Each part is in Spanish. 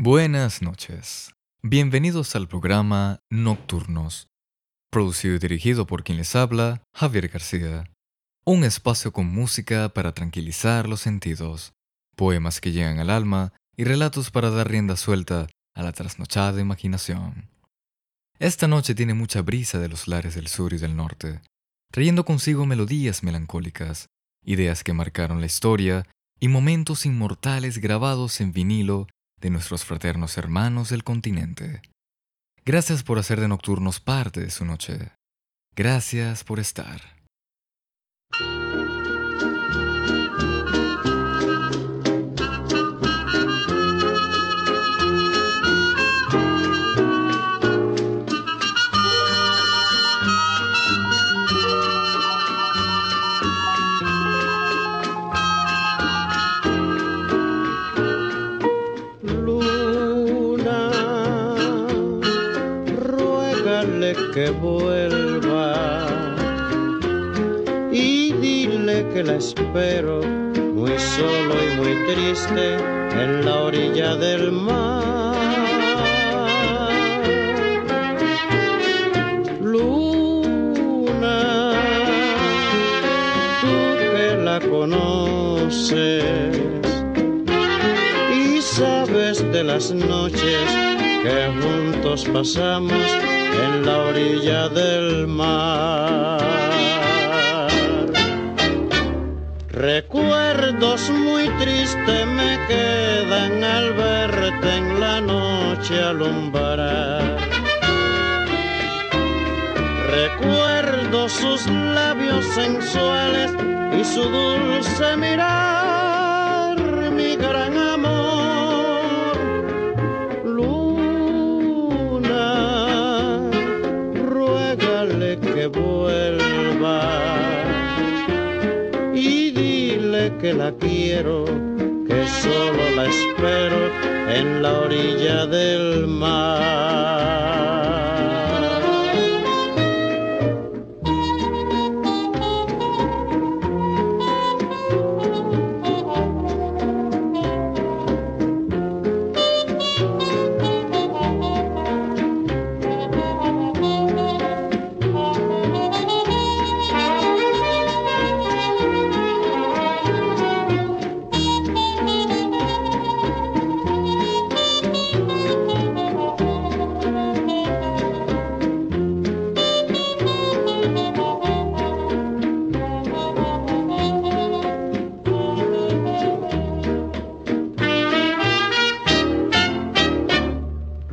Buenas noches. Bienvenidos al programa Nocturnos, producido y dirigido por quien les habla, Javier García. Un espacio con música para tranquilizar los sentidos, poemas que llegan al alma y relatos para dar rienda suelta a la trasnochada imaginación. Esta noche tiene mucha brisa de los lares del sur y del norte, trayendo consigo melodías melancólicas, ideas que marcaron la historia y momentos inmortales grabados en vinilo de nuestros fraternos hermanos del continente. Gracias por hacer de Nocturnos parte de su noche. Gracias por estar. Que vuelva y dile que la espero muy solo y muy triste en la orilla del mar. Luna, tú que la conoces y sabes de las noches que juntos pasamos en la orilla del mar. Recuerdos muy tristes me quedan al verte en la noche alumbrar. Recuerdo sus labios sensuales y su dulce mirar,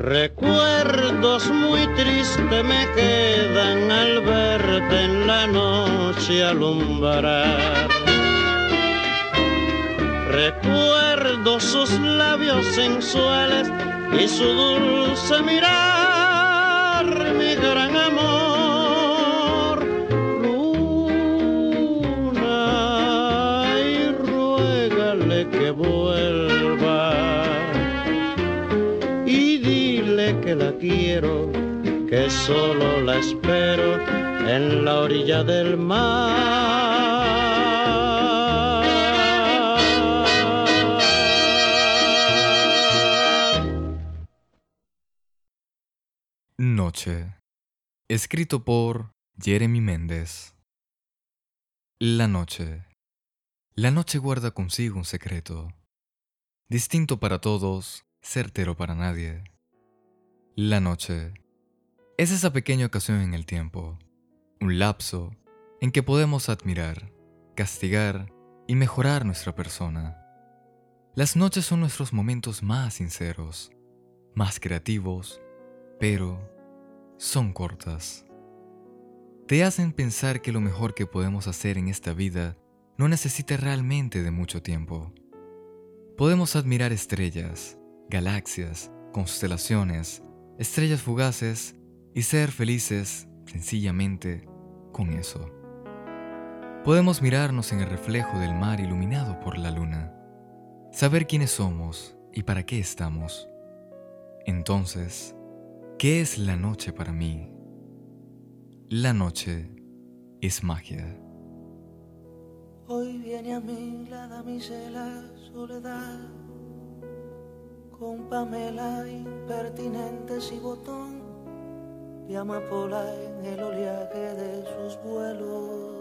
Recuerdos muy tristes me quedan al verte en la noche alumbrar. Recuerdo sus labios sensuales y su dulce mirar, mi gran amor. Luna, y ruégale que la quiero, que solo la espero en la orilla del mar. Noche. Escrito por Jeremy Méndez. La noche. La noche guarda consigo un secreto. Distinto para todos, certero para nadie. La noche es esa pequeña ocasión en el tiempo, un lapso en que podemos admirar, castigar y mejorar nuestra persona. Las noches son nuestros momentos más sinceros, más creativos, pero son cortas. Te hacen pensar que lo mejor que podemos hacer en esta vida no necesita realmente de mucho tiempo. Podemos admirar estrellas, galaxias, constelaciones, estrellas fugaces y ser felices sencillamente con eso. Podemos mirarnos en el reflejo del mar iluminado por la luna, saber quiénes somos y para qué estamos. Entonces, ¿qué es la noche para mí? La noche es magia. Hoy viene a mí la damisela soledad con Pamela impertinentes y botón de amapola en el oleaje de sus vuelos.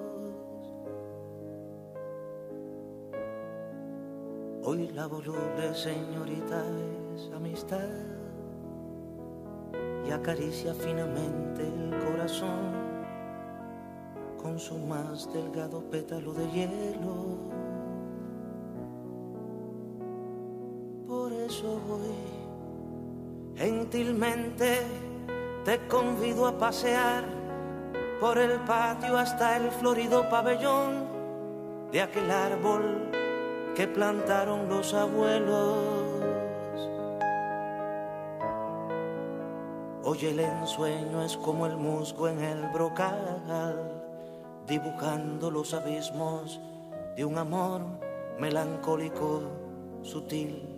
Hoy la voluble señorita es amistad y acaricia finamente el corazón con su más delgado pétalo de hielo. Hoy gentilmente te convido a pasear por el patio hasta el florido pabellón de aquel árbol que plantaron los abuelos. Hoy el ensueño es como el musgo en el brocal, dibujando los abismos de un amor melancólico, sutil,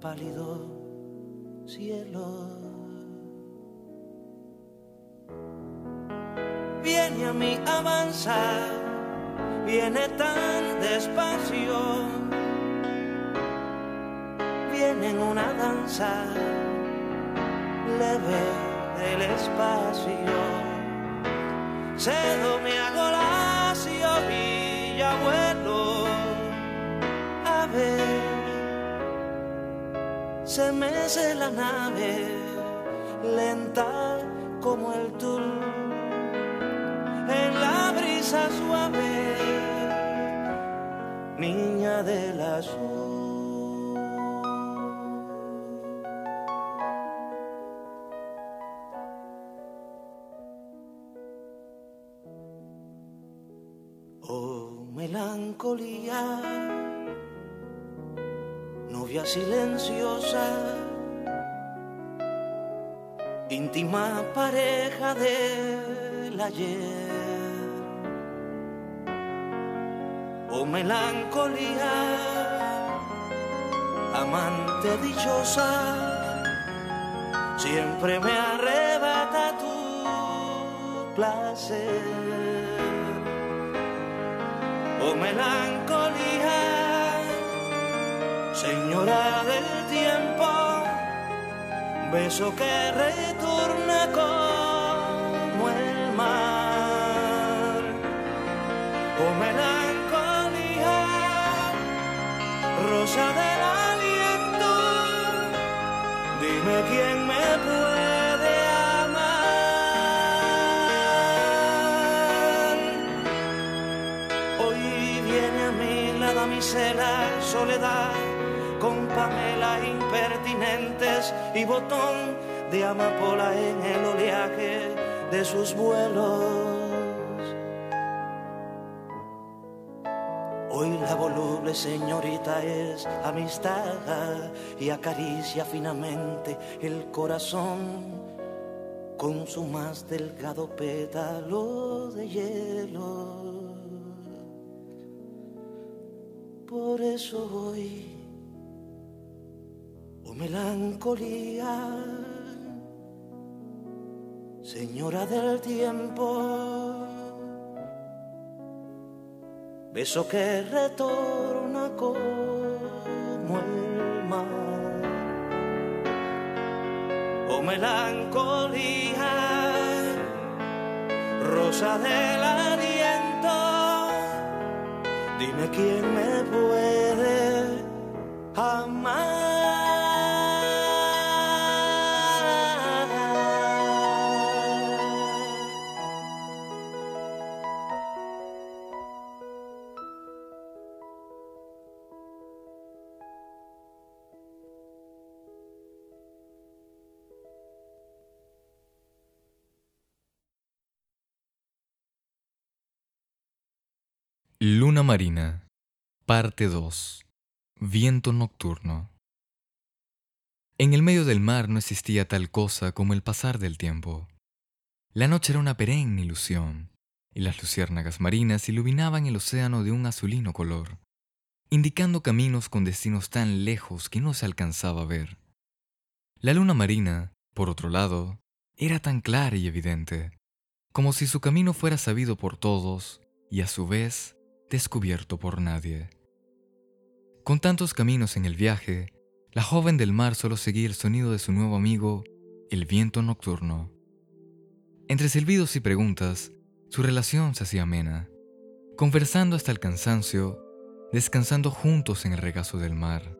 pálido, cielo. Viene a mí avanzar, viene tan despacio en una danza leve del espacio. Cedo mi agolacio Se mece la nave lenta como el tul en la brisa suave, niña del azul. melancolía, silenciosa, íntima pareja del ayer. Oh melancolía, amante dichosa, siempre me arrebata tu placer oh melancolía, señora del tiempo, beso que retorna como el mar, oh melancolía, rosa del aliento, dime quién me puede la soledad, con Pamela impertinentes y botón de amapola en el oleaje de sus vuelos. Hoy la voluble señorita es amistad y acaricia finamente el corazón con su más delgado pétalo de hielo. Por eso voy, oh melancolía, señora del tiempo, beso que retorna como el mar. Oh melancolía, rosa del aliento Dime quién me puede Luna Marina, parte 2. Viento nocturno. En el medio del mar no existía tal cosa como el pasar del tiempo. La noche era una perenne ilusión, y las luciérnagas marinas iluminaban el océano de un azulino color, indicando caminos con destinos tan lejos que no se alcanzaba a ver. La luna marina, por otro lado, era tan clara y evidente, como si su camino fuera sabido por todos y a su vez descubierto por nadie. Con tantos caminos en el viaje, la joven del mar solo seguía el sonido de su nuevo amigo, el viento nocturno. Entre silbidos y preguntas, su relación se hacía amena, conversando hasta el cansancio, descansando juntos en el regazo del mar,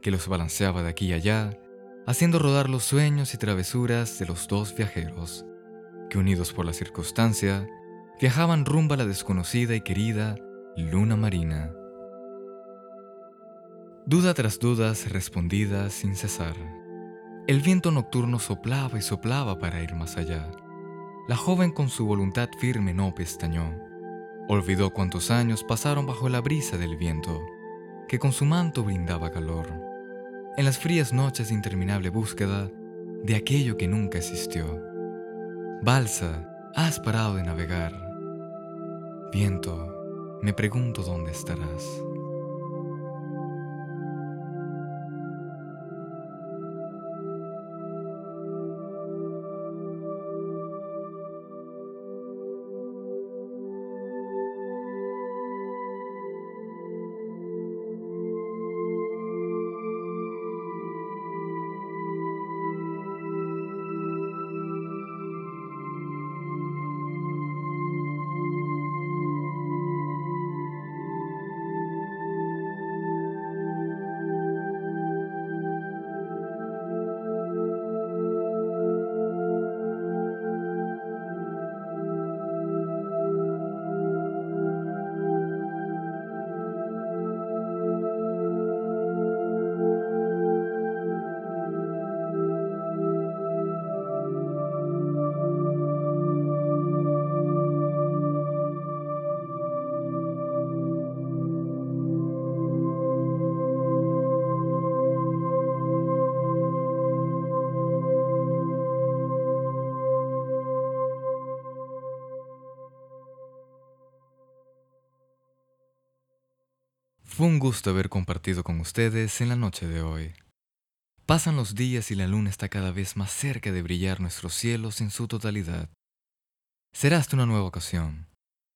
que los balanceaba de aquí y allá, haciendo rodar los sueños y travesuras de los dos viajeros, que unidos por la circunstancia, viajaban rumbo a la desconocida y querida luna marina. Duda tras dudas respondida sin cesar. El viento nocturno soplaba y soplaba para ir más allá. La joven con su voluntad firme no pestañó. Olvidó cuántos años pasaron bajo la brisa del viento, que con su manto brindaba calor. En las frías noches de interminable búsqueda de aquello que nunca existió. Balsa, has parado de navegar. Viento, me pregunto dónde estarás. Fue un gusto haber compartido con ustedes en la noche de hoy. Pasan los días y la luna está cada vez más cerca de brillar nuestros cielos en su totalidad. Será hasta una nueva ocasión,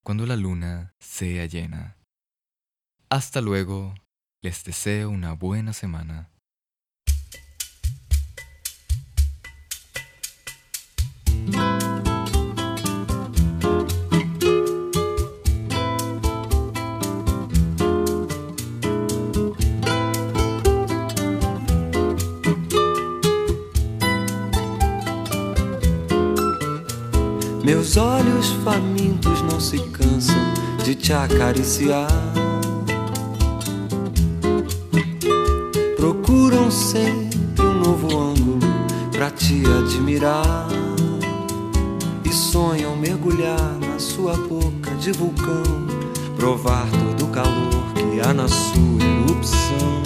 cuando la luna sea llena. Hasta luego, les deseo una buena semana. Famintos não se cansam de te acariciar. Procuram sempre um novo ângulo pra te admirar. E sonham mergulhar na sua boca de vulcão, provar todo o calor que há na sua erupção.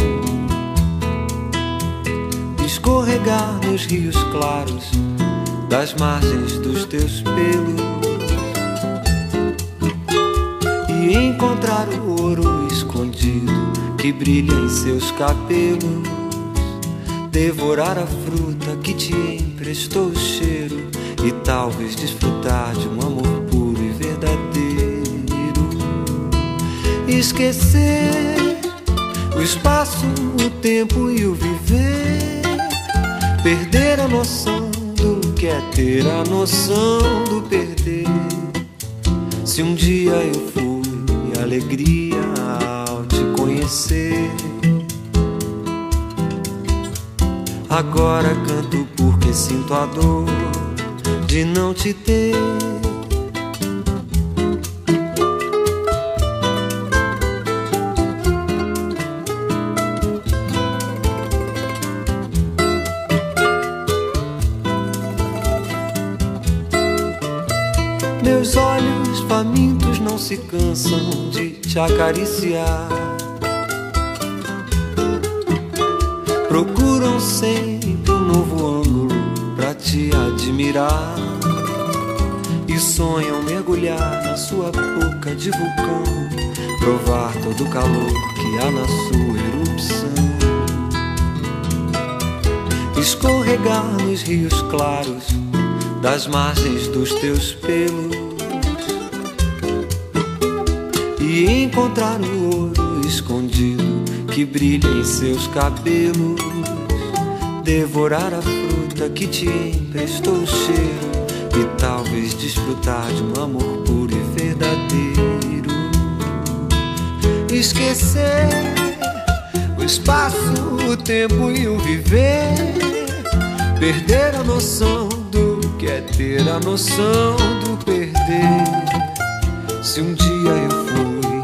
Escorregar nos rios claros das margens dos teus pelos encontrar o ouro escondido que brilha em seus cabelos, devorar a fruta que te emprestou o cheiro e talvez desfrutar de um amor puro e verdadeiro. Esquecer o espaço, o tempo e o viver, perder a noção do que é ter a noção do perder. Se um dia eu fui alegria ao te conhecer, agora canto porque sinto a dor de não te ter. Te acariciar. Procuram sempre um novo ângulo pra te admirar. E sonham mergulhar na sua boca de vulcão, provar todo o calor que há na sua erupção. Escorregar nos rios claros das margens dos teus pelos encontrar o ouro escondido que brilha em seus cabelos, devorar a fruta que te emprestou o cheiro e talvez desfrutar de um amor puro e verdadeiro. Esquecer o espaço, o tempo e o viver, perder a noção do que é ter a noção do perder. Se um dia eu fui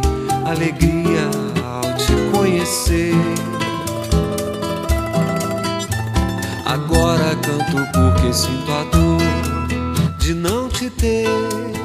alegria ao te conhecer. Agora canto porque sinto a dor de não te ter.